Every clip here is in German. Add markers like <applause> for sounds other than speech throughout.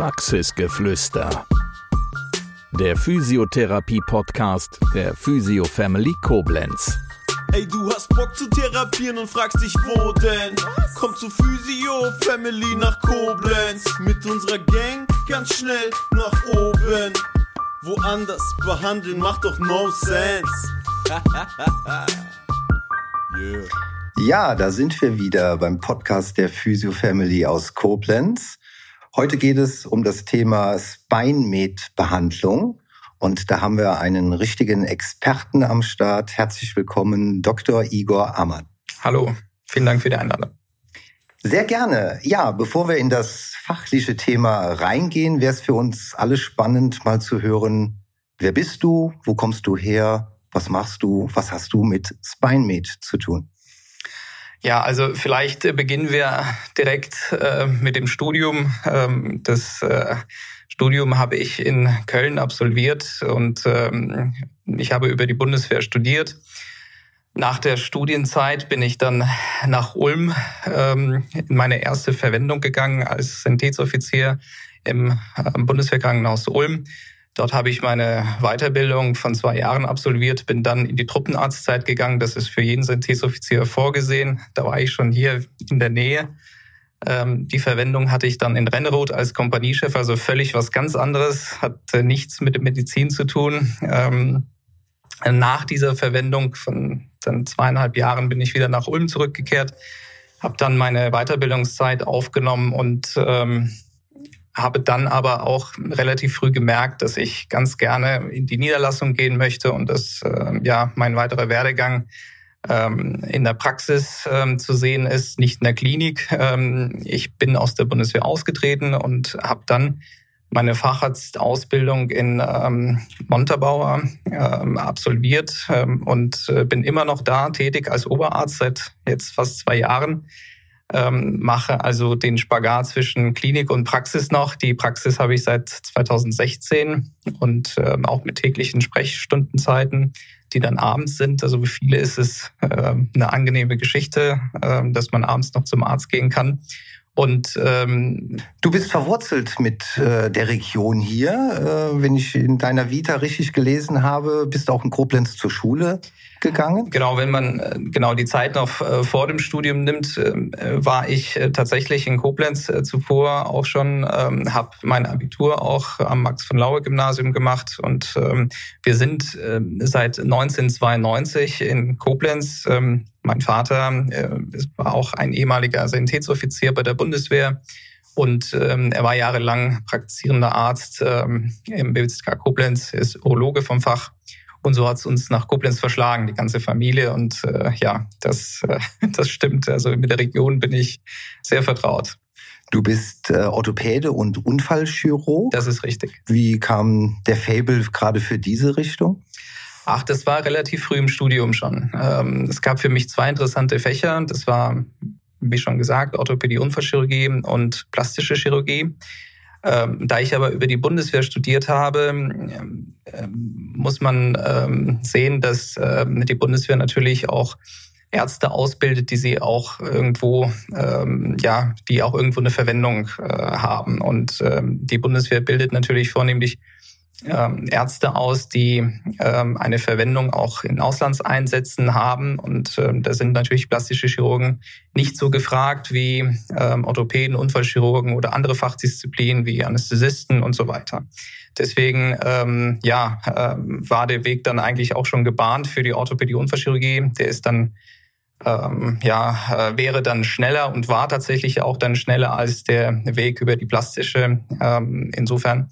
Praxisgeflüster. Der Physiotherapie-Podcast der Physio Family Koblenz. Ey, du hast Bock zu therapieren und fragst dich, wo denn? Komm zu Physio Family nach Koblenz. Mit unserer Gang ganz schnell nach oben. Woanders behandeln macht doch no sense. <laughs> yeah. Ja, da sind wir wieder beim Podcast der Physio Family aus Koblenz. Heute geht es um das Thema Spine-Med-Behandlung. Und da haben wir einen richtigen Experten am Start. Herzlich willkommen, Dr. Igor Ammann. Hallo, vielen Dank für die Einladung. Sehr gerne. Ja, bevor wir in das fachliche Thema reingehen, wäre es für uns alle spannend, mal zu hören, wer bist du, wo kommst du her, was machst du, was hast du mit SpineMed zu tun? Ja, also vielleicht äh, beginnen wir direkt äh, mit dem Studium. Ähm, das äh, Studium habe ich in Köln absolviert und ähm, ich habe über die Bundeswehr studiert. Nach der Studienzeit bin ich dann nach Ulm ähm, in meine erste Verwendung gegangen als Sanitätsoffizier im äh, Bundeswehrkrankenhaus Ulm. Dort habe ich meine Weiterbildung von zwei Jahren absolviert, bin dann in die Truppenarztzeit gegangen. Das ist für jeden Synthesoffizier vorgesehen. Da war ich schon hier in der Nähe. Ähm, die Verwendung hatte ich dann in Renneroth als Kompaniechef, also völlig was ganz anderes, hat nichts mit Medizin zu tun. Ähm, nach dieser Verwendung von dann zweieinhalb Jahren bin ich wieder nach Ulm zurückgekehrt, habe dann meine Weiterbildungszeit aufgenommen und ähm, habe dann aber auch relativ früh gemerkt, dass ich ganz gerne in die Niederlassung gehen möchte und dass äh, ja mein weiterer Werdegang ähm, in der Praxis ähm, zu sehen ist, nicht in der Klinik. Ähm, ich bin aus der Bundeswehr ausgetreten und habe dann meine Facharztausbildung in ähm, Montabaur ähm, absolviert ähm, und äh, bin immer noch da tätig als Oberarzt seit jetzt fast zwei Jahren ähm, mache also den Spagat zwischen Klinik und Praxis noch. Die Praxis habe ich seit 2016 und ähm, auch mit täglichen Sprechstundenzeiten, die dann abends sind. Also für viele ist es äh, eine angenehme Geschichte, äh, dass man abends noch zum Arzt gehen kann. Und ähm, du bist verwurzelt mit äh, der Region hier. Äh, wenn ich in deiner Vita richtig gelesen habe, bist du auch in Koblenz zur Schule gegangen? Genau, wenn man äh, genau die Zeit noch äh, vor dem Studium nimmt, äh, war ich tatsächlich in Koblenz zuvor auch schon, ähm, habe mein Abitur auch am Max von Laue Gymnasium gemacht und ähm, wir sind seit 1992 in Koblenz. Ähm, mein Vater war auch ein ehemaliger Sanitätsoffizier bei der Bundeswehr. Und ähm, er war jahrelang praktizierender Arzt ähm, im BWK Koblenz, ist Urologe vom Fach und so hat es uns nach Koblenz verschlagen, die ganze Familie. Und äh, ja, das, äh, <laughs> das stimmt. Also mit der Region bin ich sehr vertraut. Du bist äh, Orthopäde und Unfallchirurg. Das ist richtig. Wie kam der Fable gerade für diese Richtung? Ach, das war relativ früh im Studium schon. Ähm, es gab für mich zwei interessante Fächer. Das war, wie schon gesagt, Orthopädie, Unfallchirurgie und plastische Chirurgie. Ähm, da ich aber über die Bundeswehr studiert habe, ähm, ähm, muss man ähm, sehen, dass ähm, die Bundeswehr natürlich auch Ärzte ausbildet, die sie auch irgendwo, ähm, ja, die auch irgendwo eine Verwendung äh, haben. Und die Bundeswehr bildet natürlich vornehmlich ähm, Ärzte aus, die ähm, eine Verwendung auch in Auslandseinsätzen haben. Und ähm, da sind natürlich plastische Chirurgen nicht so gefragt wie ähm, Orthopäden, Unfallchirurgen oder andere Fachdisziplinen wie Anästhesisten und so weiter. Deswegen ähm, ja, ähm, war der Weg dann eigentlich auch schon gebahnt für die Orthopädie-Unfallchirurgie. Der ist dann ähm, ja, äh, wäre dann schneller und war tatsächlich auch dann schneller als der Weg über die plastische. Ähm, insofern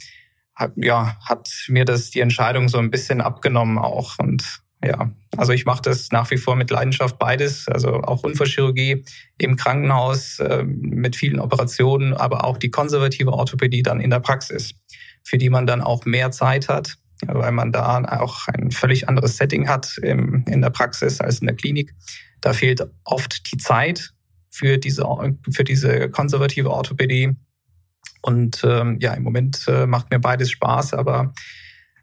hat, ja, hat mir das die Entscheidung so ein bisschen abgenommen auch. Und ja, also ich mache das nach wie vor mit Leidenschaft beides, also auch Unfallchirurgie im Krankenhaus äh, mit vielen Operationen, aber auch die konservative Orthopädie dann in der Praxis, für die man dann auch mehr Zeit hat, weil man da auch ein völlig anderes Setting hat im, in der Praxis als in der Klinik. Da fehlt oft die Zeit für diese, für diese konservative Orthopädie. Und ähm, ja, im Moment äh, macht mir beides Spaß, aber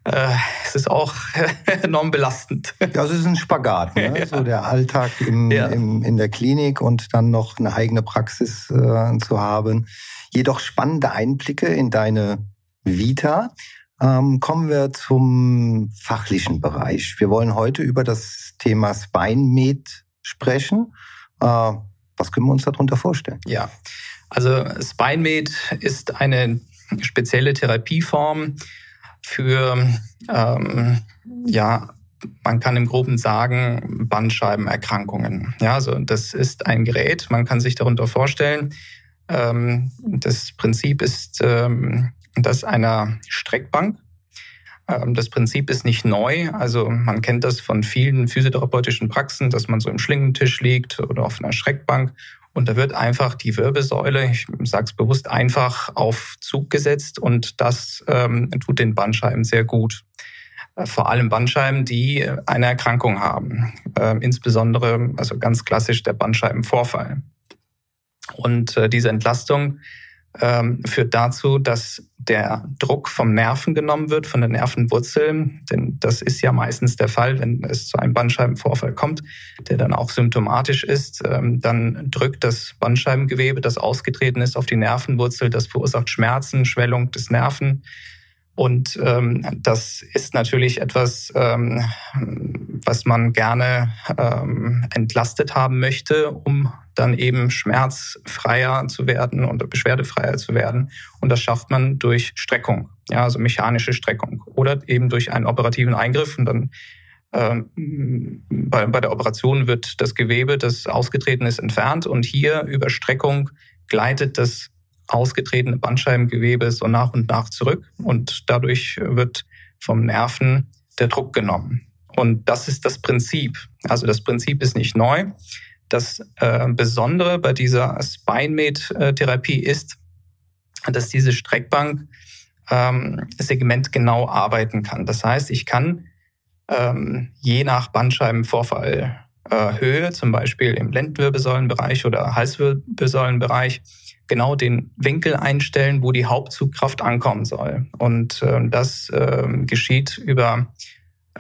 äh, es ist auch <laughs> enorm belastend. Ja, es ist ein Spagat, ne? <laughs> ja. so der Alltag im, ja. im, in der Klinik und dann noch eine eigene Praxis äh, zu haben. Jedoch spannende Einblicke in deine Vita. Ähm, kommen wir zum fachlichen Bereich. Wir wollen heute über das Thema SpineMed sprechen. Äh, was können wir uns darunter vorstellen? Ja, also SpineMed ist eine spezielle Therapieform für, ähm, ja, man kann im Groben sagen, Bandscheibenerkrankungen. Ja, also das ist ein Gerät, man kann sich darunter vorstellen. Ähm, das Prinzip ist ähm, das einer Streckbank. Ähm, das Prinzip ist nicht neu. Also man kennt das von vielen physiotherapeutischen Praxen, dass man so im Schlingentisch liegt oder auf einer Streckbank und da wird einfach die Wirbelsäule, ich sage es bewusst, einfach auf Zug gesetzt und das ähm, tut den Bandscheiben sehr gut. Äh, vor allem Bandscheiben, die eine Erkrankung haben, äh, insbesondere also ganz klassisch der Bandscheibenvorfall. Und äh, diese Entlastung ähm, führt dazu, dass der Druck vom Nerven genommen wird, von der Nervenwurzel. Denn das ist ja meistens der Fall, wenn es zu einem Bandscheibenvorfall kommt, der dann auch symptomatisch ist. Ähm, dann drückt das Bandscheibengewebe, das ausgetreten ist, auf die Nervenwurzel. Das verursacht Schmerzen, Schwellung des Nerven. Und ähm, das ist natürlich etwas, ähm, was man gerne ähm, entlastet haben möchte, um dann eben schmerzfreier zu werden und beschwerdefreier zu werden. Und das schafft man durch Streckung, ja, also mechanische Streckung oder eben durch einen operativen Eingriff. Und dann ähm, bei, bei der Operation wird das Gewebe, das ausgetreten ist, entfernt und hier über Streckung gleitet das ausgetretene Bandscheibengewebe so nach und nach zurück und dadurch wird vom Nerven der Druck genommen. Und das ist das Prinzip. Also das Prinzip ist nicht neu. Das äh, Besondere bei dieser Spine-Mate-Therapie ist, dass diese Streckbank ähm, segmentgenau arbeiten kann. Das heißt, ich kann ähm, je nach Bandscheibenvorfall äh, zum Beispiel im Lendenwirbelsäulenbereich oder Halswirbelsäulenbereich, genau den Winkel einstellen, wo die Hauptzugkraft ankommen soll. Und äh, das äh, geschieht über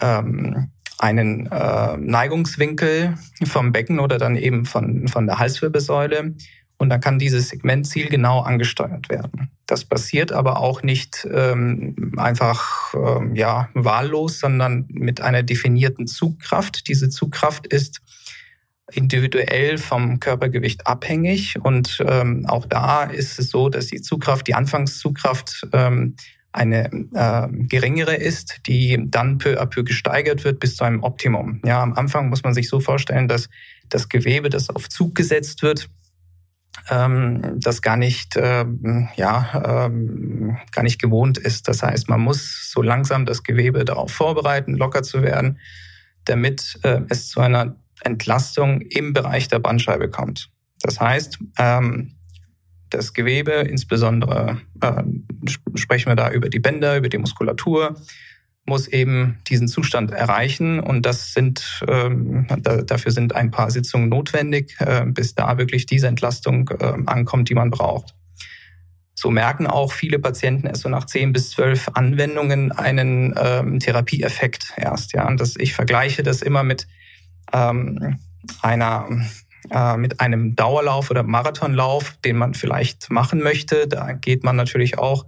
ähm, einen äh, Neigungswinkel vom Becken oder dann eben von, von der Halswirbelsäule. Und dann kann dieses Segment zielgenau angesteuert werden. Das passiert aber auch nicht ähm, einfach ähm, ja, wahllos, sondern mit einer definierten Zugkraft. Diese Zugkraft ist individuell vom Körpergewicht abhängig. Und ähm, auch da ist es so, dass die Zugkraft, die Anfangszugkraft ähm, eine äh, geringere ist, die dann peu à peu gesteigert wird bis zu einem Optimum. Ja, am Anfang muss man sich so vorstellen, dass das Gewebe, das auf Zug gesetzt wird, ähm, das gar nicht, ähm, ja, ähm, gar nicht gewohnt ist. Das heißt, man muss so langsam das Gewebe darauf vorbereiten, locker zu werden, damit äh, es zu einer Entlastung im Bereich der Bandscheibe kommt. Das heißt, ähm, das Gewebe, insbesondere äh, sprechen wir da über die Bänder, über die Muskulatur, muss eben diesen Zustand erreichen und das sind ähm, da, dafür sind ein paar Sitzungen notwendig, äh, bis da wirklich diese Entlastung äh, ankommt, die man braucht. So merken auch viele Patienten erst so nach zehn bis zwölf Anwendungen einen ähm, Therapieeffekt erst. Ja, und das, ich vergleiche das immer mit ähm, einer äh, mit einem Dauerlauf oder Marathonlauf, den man vielleicht machen möchte. Da geht man natürlich auch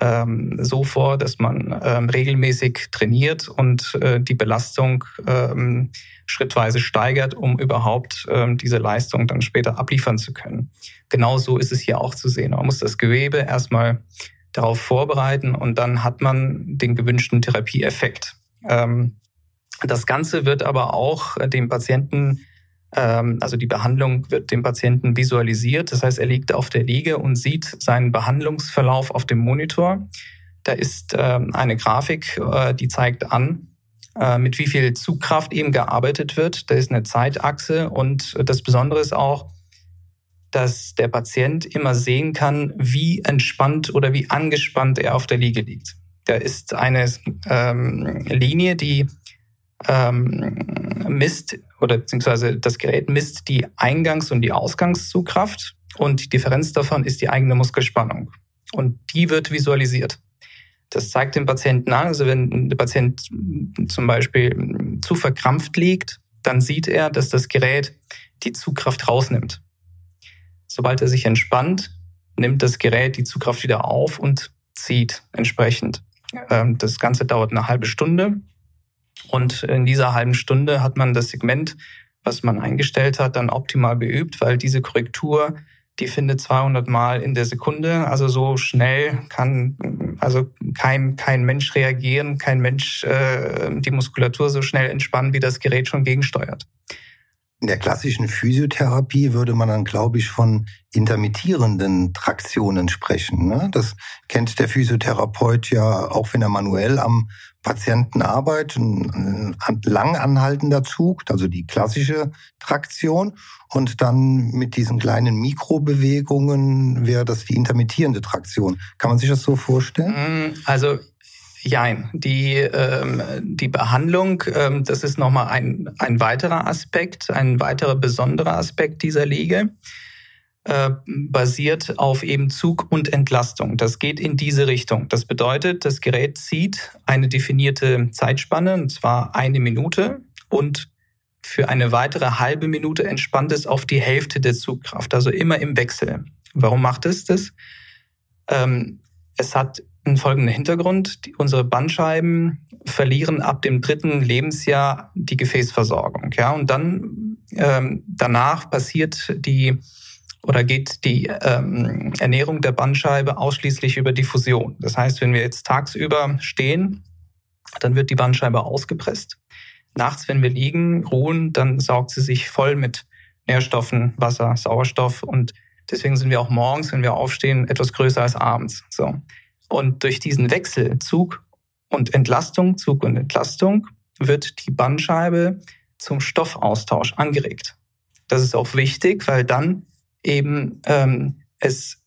ähm, so vor, dass man ähm, regelmäßig trainiert und äh, die Belastung ähm, schrittweise steigert, um überhaupt ähm, diese Leistung dann später abliefern zu können. Genauso ist es hier auch zu sehen. Man muss das Gewebe erstmal darauf vorbereiten und dann hat man den gewünschten Therapieeffekt. Ähm, das Ganze wird aber auch dem Patienten ähm, also die Behandlung wird dem Patienten visualisiert. Das heißt, er liegt auf der Liege und sieht seinen Behandlungsverlauf auf dem Monitor. Da ist ähm, eine Grafik, äh, die zeigt an, äh, mit wie viel Zugkraft eben gearbeitet wird. Da ist eine Zeitachse und das Besondere ist auch, dass der Patient immer sehen kann, wie entspannt oder wie angespannt er auf der Liege liegt. Da ist eine ähm, Linie, die ähm, misst oder beziehungsweise das Gerät misst die Eingangs- und die Ausgangszugkraft und die Differenz davon ist die eigene Muskelspannung. Und die wird visualisiert. Das zeigt dem Patienten an, also wenn der Patient zum Beispiel zu verkrampft liegt, dann sieht er, dass das Gerät die Zugkraft rausnimmt. Sobald er sich entspannt, nimmt das Gerät die Zugkraft wieder auf und zieht entsprechend. Ähm, das Ganze dauert eine halbe Stunde. Und in dieser halben Stunde hat man das Segment, was man eingestellt hat, dann optimal beübt, weil diese Korrektur, die findet 200 Mal in der Sekunde. Also so schnell kann also kein, kein Mensch reagieren, kein Mensch äh, die Muskulatur so schnell entspannen, wie das Gerät schon gegensteuert. In der klassischen Physiotherapie würde man dann, glaube ich, von intermittierenden Traktionen sprechen. Ne? Das kennt der Physiotherapeut ja, auch wenn er manuell am Patienten arbeitet, ein, ein lang anhaltender Zug, also die klassische Traktion. Und dann mit diesen kleinen Mikrobewegungen wäre das die intermittierende Traktion. Kann man sich das so vorstellen? Mm, also Jein, die, ähm, die Behandlung, ähm, das ist nochmal ein, ein weiterer Aspekt, ein weiterer besonderer Aspekt dieser Liege, äh, basiert auf eben Zug und Entlastung. Das geht in diese Richtung. Das bedeutet, das Gerät zieht eine definierte Zeitspanne, und zwar eine Minute, und für eine weitere halbe Minute entspannt es auf die Hälfte der Zugkraft, also immer im Wechsel. Warum macht es das? Ähm, es hat einen folgenden Hintergrund. Die, unsere Bandscheiben verlieren ab dem dritten Lebensjahr die Gefäßversorgung. Ja, und dann ähm, danach passiert die oder geht die ähm, Ernährung der Bandscheibe ausschließlich über Diffusion. Das heißt, wenn wir jetzt tagsüber stehen, dann wird die Bandscheibe ausgepresst. Nachts, wenn wir liegen, ruhen, dann saugt sie sich voll mit Nährstoffen, Wasser, Sauerstoff und deswegen sind wir auch morgens, wenn wir aufstehen, etwas größer als abends. So. Und durch diesen Wechsel Zug und Entlastung, Zug und Entlastung, wird die Bandscheibe zum Stoffaustausch angeregt. Das ist auch wichtig, weil dann eben ähm, es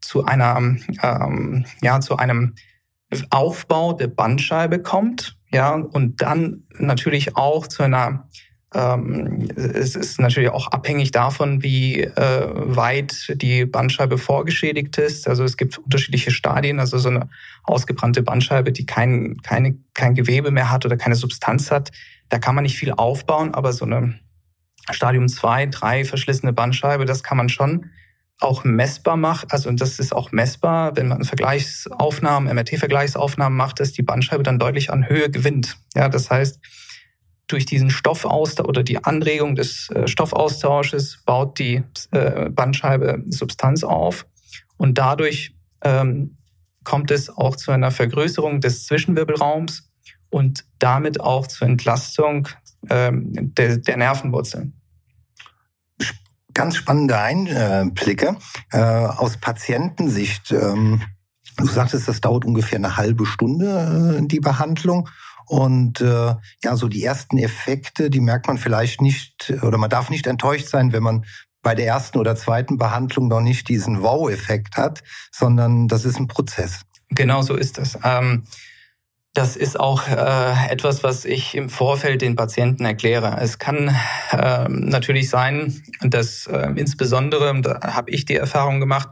zu einer ähm, ja zu einem Aufbau der Bandscheibe kommt, ja und dann natürlich auch zu einer ähm, es ist natürlich auch abhängig davon, wie äh, weit die Bandscheibe vorgeschädigt ist. Also es gibt unterschiedliche Stadien. Also so eine ausgebrannte Bandscheibe, die kein, keine, kein Gewebe mehr hat oder keine Substanz hat, da kann man nicht viel aufbauen. Aber so eine Stadium 2, 3 verschlissene Bandscheibe, das kann man schon auch messbar machen. Also das ist auch messbar, wenn man Vergleichsaufnahmen, MRT-Vergleichsaufnahmen macht, dass die Bandscheibe dann deutlich an Höhe gewinnt. Ja, das heißt, durch diesen Stoffaustausch oder die Anregung des äh, Stoffaustausches baut die äh, Bandscheibe Substanz auf und dadurch ähm, kommt es auch zu einer Vergrößerung des Zwischenwirbelraums und damit auch zur Entlastung ähm, der, der Nervenwurzeln. Ganz spannende Einblicke äh, aus Patientensicht. Ähm, du sagtest, das dauert ungefähr eine halbe Stunde, die Behandlung. Und äh, ja, so die ersten Effekte, die merkt man vielleicht nicht oder man darf nicht enttäuscht sein, wenn man bei der ersten oder zweiten Behandlung noch nicht diesen Wow-Effekt hat, sondern das ist ein Prozess. Genau so ist es. Ähm das ist auch äh, etwas, was ich im Vorfeld den Patienten erkläre. Es kann äh, natürlich sein, dass äh, insbesondere, da habe ich die Erfahrung gemacht,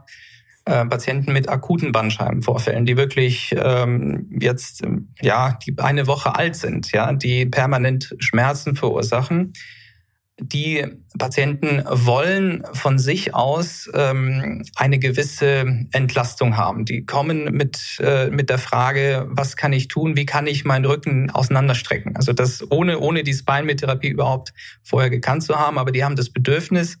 äh, Patienten mit akuten Bandscheibenvorfällen, die wirklich ähm, jetzt ja die eine Woche alt sind, ja, die permanent Schmerzen verursachen. Die Patienten wollen von sich aus ähm, eine gewisse Entlastung haben. Die kommen mit äh, mit der Frage, was kann ich tun? Wie kann ich meinen Rücken auseinanderstrecken? Also das ohne ohne die Spine-Therapie überhaupt vorher gekannt zu haben, aber die haben das Bedürfnis,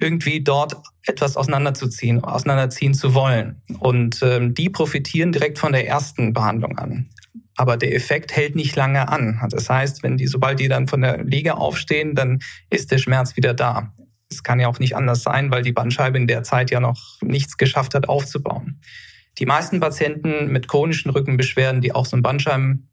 irgendwie dort etwas auseinanderzuziehen, auseinanderziehen zu wollen. Und ähm, die profitieren direkt von der ersten Behandlung an. Aber der Effekt hält nicht lange an. Das heißt, wenn die, sobald die dann von der Liege aufstehen, dann ist der Schmerz wieder da. Es kann ja auch nicht anders sein, weil die Bandscheibe in der Zeit ja noch nichts geschafft hat aufzubauen. Die meisten Patienten mit chronischen Rückenbeschwerden, die auch so ein Bandscheiben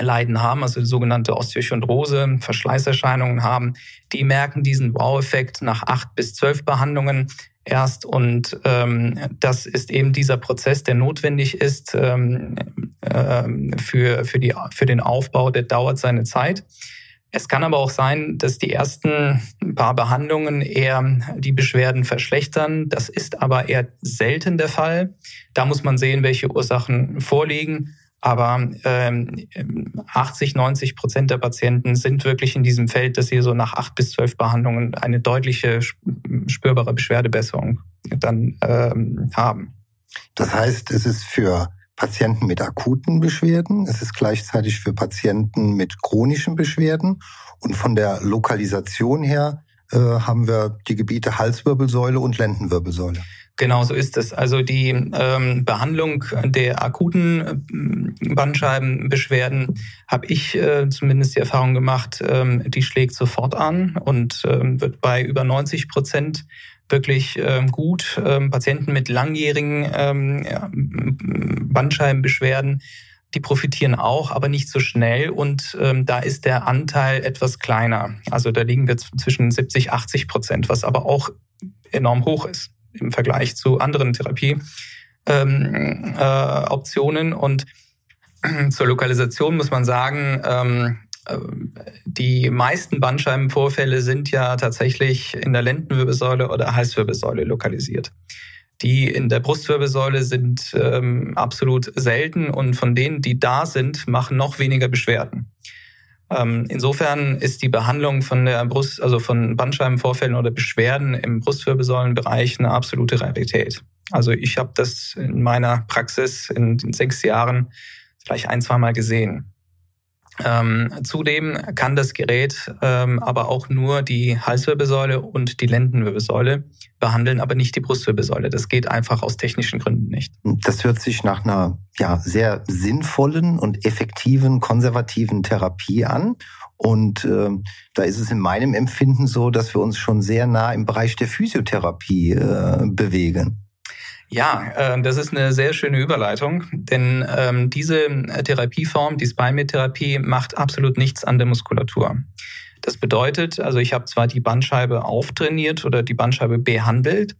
Leiden haben, also sogenannte Osteochondrose, Verschleißerscheinungen haben, die merken diesen Wow-Effekt nach acht bis zwölf Behandlungen erst. Und ähm, das ist eben dieser Prozess, der notwendig ist ähm, äh, für, für, die, für den Aufbau, der dauert seine Zeit. Es kann aber auch sein, dass die ersten paar Behandlungen eher die Beschwerden verschlechtern. Das ist aber eher selten der Fall. Da muss man sehen, welche Ursachen vorliegen. Aber ähm, 80, 90 Prozent der Patienten sind wirklich in diesem Feld, dass sie so nach acht bis zwölf Behandlungen eine deutliche spürbare Beschwerdebesserung dann ähm, haben. Das heißt, es ist für Patienten mit akuten Beschwerden, es ist gleichzeitig für Patienten mit chronischen Beschwerden und von der Lokalisation her äh, haben wir die Gebiete Halswirbelsäule und Lendenwirbelsäule. Genau so ist es. Also die ähm, Behandlung der akuten äh, Bandscheibenbeschwerden habe ich äh, zumindest die Erfahrung gemacht, ähm, die schlägt sofort an und ähm, wird bei über 90 Prozent wirklich ähm, gut. Ähm, Patienten mit langjährigen ähm, ja, Bandscheibenbeschwerden, die profitieren auch, aber nicht so schnell. Und ähm, da ist der Anteil etwas kleiner. Also da liegen wir zwischen 70, 80 Prozent, was aber auch enorm hoch ist im Vergleich zu anderen Therapieoptionen. Ähm, äh, und <clears throat> zur Lokalisation muss man sagen, ähm, die meisten Bandscheibenvorfälle sind ja tatsächlich in der Lendenwirbelsäule oder Halswirbelsäule lokalisiert. Die in der Brustwirbelsäule sind ähm, absolut selten und von denen, die da sind, machen noch weniger Beschwerden. Ähm, insofern ist die Behandlung von der Brust, also von Bandscheibenvorfällen oder Beschwerden im Brustwirbelsäulenbereich eine absolute Realität. Also ich habe das in meiner Praxis in den sechs Jahren vielleicht ein, zwei Mal gesehen. Ähm, zudem kann das Gerät ähm, aber auch nur die Halswirbelsäule und die Lendenwirbelsäule behandeln, aber nicht die Brustwirbelsäule. Das geht einfach aus technischen Gründen nicht. Das hört sich nach einer ja, sehr sinnvollen und effektiven konservativen Therapie an. Und äh, da ist es in meinem Empfinden so, dass wir uns schon sehr nah im Bereich der Physiotherapie äh, bewegen. Ja, äh, das ist eine sehr schöne Überleitung, denn ähm, diese äh, Therapieform, die Spine-Therapie, macht absolut nichts an der Muskulatur. Das bedeutet, also ich habe zwar die Bandscheibe auftrainiert oder die Bandscheibe behandelt,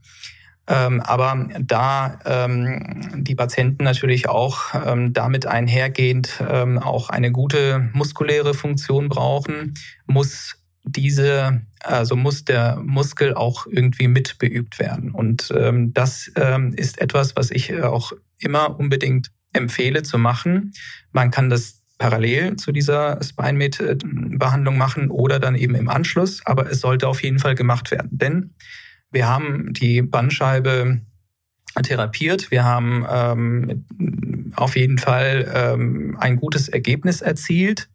ähm, aber da ähm, die Patienten natürlich auch ähm, damit einhergehend ähm, auch eine gute muskuläre Funktion brauchen, muss diese, also muss der Muskel auch irgendwie mitbeübt werden. Und ähm, das ähm, ist etwas, was ich auch immer unbedingt empfehle zu machen. Man kann das parallel zu dieser Spine-Med-Behandlung machen oder dann eben im Anschluss, aber es sollte auf jeden Fall gemacht werden. Denn wir haben die Bandscheibe therapiert. Wir haben ähm, auf jeden Fall ähm, ein gutes Ergebnis erzielt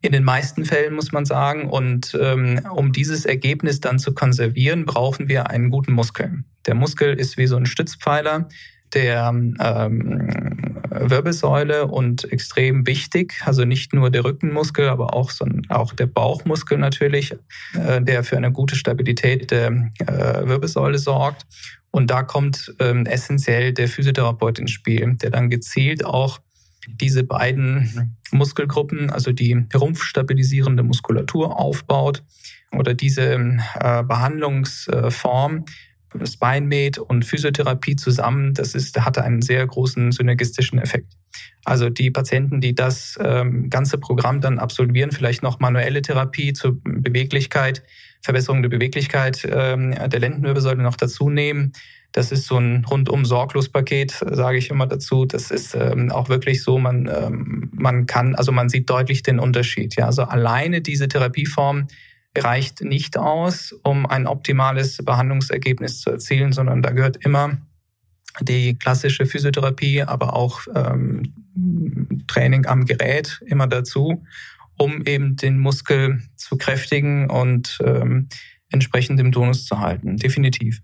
in den meisten Fällen muss man sagen. Und ähm, um dieses Ergebnis dann zu konservieren, brauchen wir einen guten Muskel. Der Muskel ist wie so ein Stützpfeiler der ähm, Wirbelsäule und extrem wichtig. Also nicht nur der Rückenmuskel, aber auch, so ein, auch der Bauchmuskel natürlich, äh, der für eine gute Stabilität der äh, Wirbelsäule sorgt. Und da kommt ähm, essentiell der Physiotherapeut ins Spiel, der dann gezielt auch diese beiden Muskelgruppen, also die rumpfstabilisierende Muskulatur aufbaut oder diese äh, Behandlungsform Spine-Med und Physiotherapie zusammen, das ist, hatte einen sehr großen synergistischen Effekt. Also die Patienten, die das ähm, ganze Programm dann absolvieren, vielleicht noch manuelle Therapie zur Beweglichkeit, Verbesserung der Beweglichkeit ähm, der Lendenwirbelsäule noch dazu nehmen, das ist so ein rundum sorglos Paket, sage ich immer dazu. Das ist ähm, auch wirklich so, man, ähm, man kann, also man sieht deutlich den Unterschied. Ja, also alleine diese Therapieform reicht nicht aus, um ein optimales Behandlungsergebnis zu erzielen, sondern da gehört immer die klassische Physiotherapie, aber auch ähm, Training am Gerät immer dazu, um eben den Muskel zu kräftigen und ähm, entsprechend im Tonus zu halten. Definitiv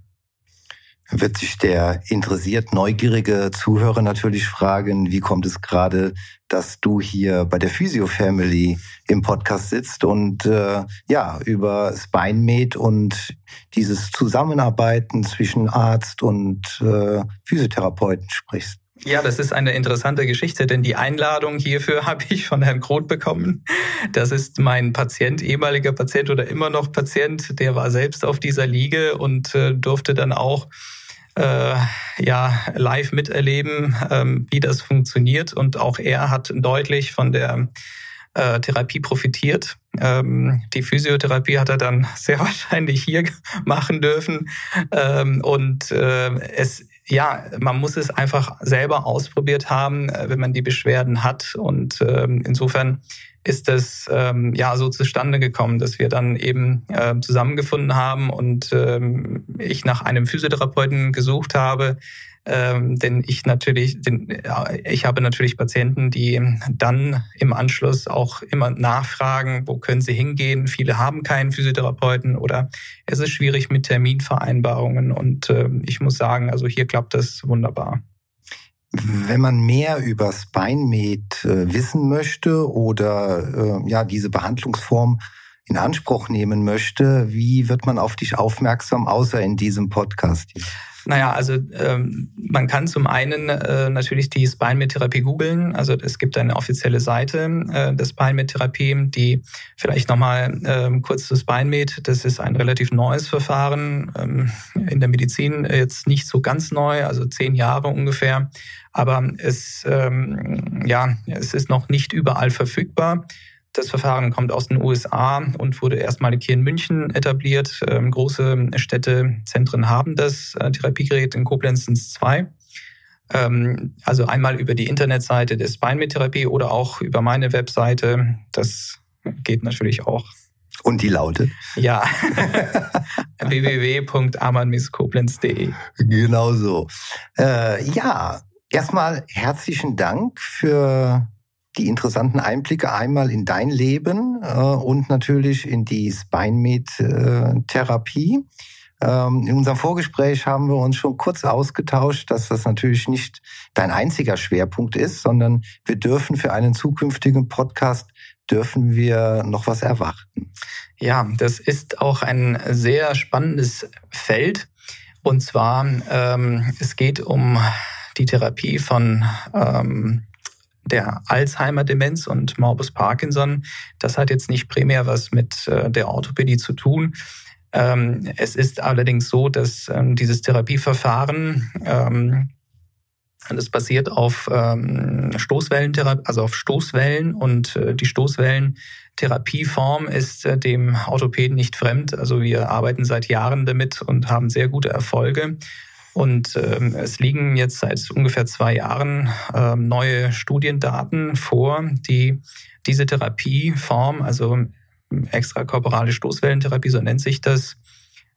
wird sich der interessiert neugierige Zuhörer natürlich fragen, wie kommt es gerade, dass du hier bei der Physio Family im Podcast sitzt und äh, ja über SpineMed und dieses Zusammenarbeiten zwischen Arzt und äh, Physiotherapeuten sprichst. Ja, das ist eine interessante Geschichte, denn die Einladung hierfür <laughs> habe ich von Herrn Groth bekommen. Das ist mein Patient, ehemaliger Patient oder immer noch Patient, der war selbst auf dieser Liege und äh, durfte dann auch äh, ja live miterleben, ähm, wie das funktioniert. Und auch er hat deutlich von der äh, Therapie profitiert. Ähm, die Physiotherapie hat er dann <laughs> sehr wahrscheinlich hier <laughs> machen dürfen. Ähm, und äh, es ja, man muss es einfach selber ausprobiert haben, äh, wenn man die Beschwerden hat. Und ähm, insofern ist es ähm, ja so zustande gekommen, dass wir dann eben äh, zusammengefunden haben und ähm, ich nach einem Physiotherapeuten gesucht habe, ähm, denn ich natürlich, denn, ich habe natürlich Patienten, die dann im Anschluss auch immer nachfragen, wo können sie hingehen. Viele haben keinen Physiotherapeuten oder es ist schwierig mit Terminvereinbarungen und äh, ich muss sagen, also hier klappt das wunderbar. Wenn man mehr über SpineMed äh, wissen möchte oder äh, ja diese Behandlungsform in Anspruch nehmen möchte, wie wird man auf dich aufmerksam, außer in diesem Podcast? Naja, also ähm, man kann zum einen äh, natürlich die Spine-Med-Therapie googeln. Also es gibt eine offizielle Seite äh, der Spine-Med-Therapie, die vielleicht nochmal ähm, kurz zu Spine-Med. Das ist ein relativ neues Verfahren, ähm, in der Medizin jetzt nicht so ganz neu, also zehn Jahre ungefähr. Aber es, ähm, ja, es ist noch nicht überall verfügbar. Das Verfahren kommt aus den USA und wurde erstmalig hier in München etabliert. Ähm, große Städte, Zentren haben das äh, Therapiegerät. In Koblenz sind es zwei. Ähm, also einmal über die Internetseite der Spine-Therapie oder auch über meine Webseite. Das geht natürlich auch. Und die lautet? Ja, <laughs> www.amanmiskoblenz.de. Genau so. Äh, ja, erstmal herzlichen Dank für die interessanten Einblicke einmal in dein Leben äh, und natürlich in die Spinemed-Therapie. Ähm, in unserem Vorgespräch haben wir uns schon kurz ausgetauscht, dass das natürlich nicht dein einziger Schwerpunkt ist, sondern wir dürfen für einen zukünftigen Podcast dürfen wir noch was erwarten. Ja, das ist auch ein sehr spannendes Feld. Und zwar, ähm, es geht um die Therapie von ähm, der Alzheimer-Demenz und Morbus Parkinson. Das hat jetzt nicht primär was mit äh, der Orthopädie zu tun. Ähm, es ist allerdings so, dass ähm, dieses Therapieverfahren ähm, das basiert auf Stoßwellentherapie, also auf Stoßwellen und äh, die Stoßwellentherapieform ist äh, dem Orthopäden nicht fremd. Also wir arbeiten seit Jahren damit und haben sehr gute Erfolge. Und ähm, es liegen jetzt seit ungefähr zwei Jahren ähm, neue Studiendaten vor, die diese Therapieform, also extrakorporale Stoßwellentherapie, so nennt sich das,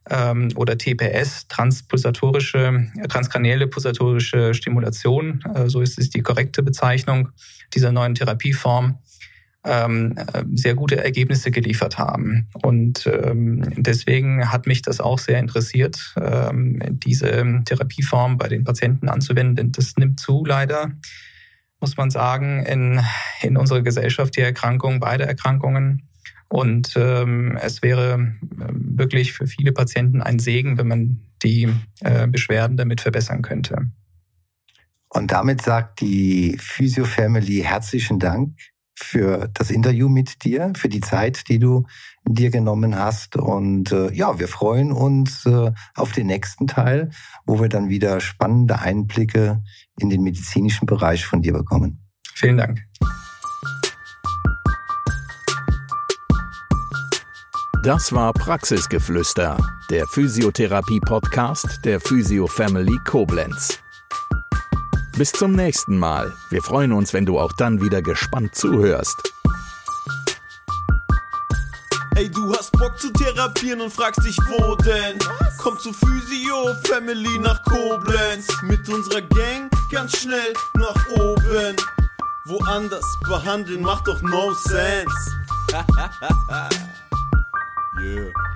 ähm, oder TPS, transpulsatorische, transkranielle pulsatorische Stimulation, äh, so ist es die korrekte Bezeichnung dieser neuen Therapieform, ähm, sehr gute Ergebnisse geliefert haben. Und ähm, deswegen hat mich das auch sehr interessiert, ähm, diese Therapieform bei den Patienten anzuwenden. Denn das nimmt zu, leider, muss man sagen, in, in unserer Gesellschaft die Erkrankung, beide Erkrankungen. Und ähm, es wäre ähm, wirklich für viele Patienten ein Segen, wenn man die äh, Beschwerden damit verbessern könnte. Und damit sagt die Physio Family herzlichen Dank für das Interview mit dir, für die Zeit, die du dir genommen hast. Und äh, ja, wir freuen uns äh, auf den nächsten Teil, wo wir dann wieder spannende Einblicke in den medizinischen Bereich von dir bekommen. Vielen Dank. Das war Praxisgeflüster, der Physiotherapie-Podcast der Physio Family Koblenz. Bis zum nächsten Mal. Wir freuen uns, wenn du auch dann wieder gespannt zuhörst. Ey, du hast Bock zu therapieren und fragst dich, wo denn? Komm zu Physio Family nach Koblenz. Mit unserer Gang ganz schnell nach oben. Woanders behandeln macht doch no sense. <laughs> yeah.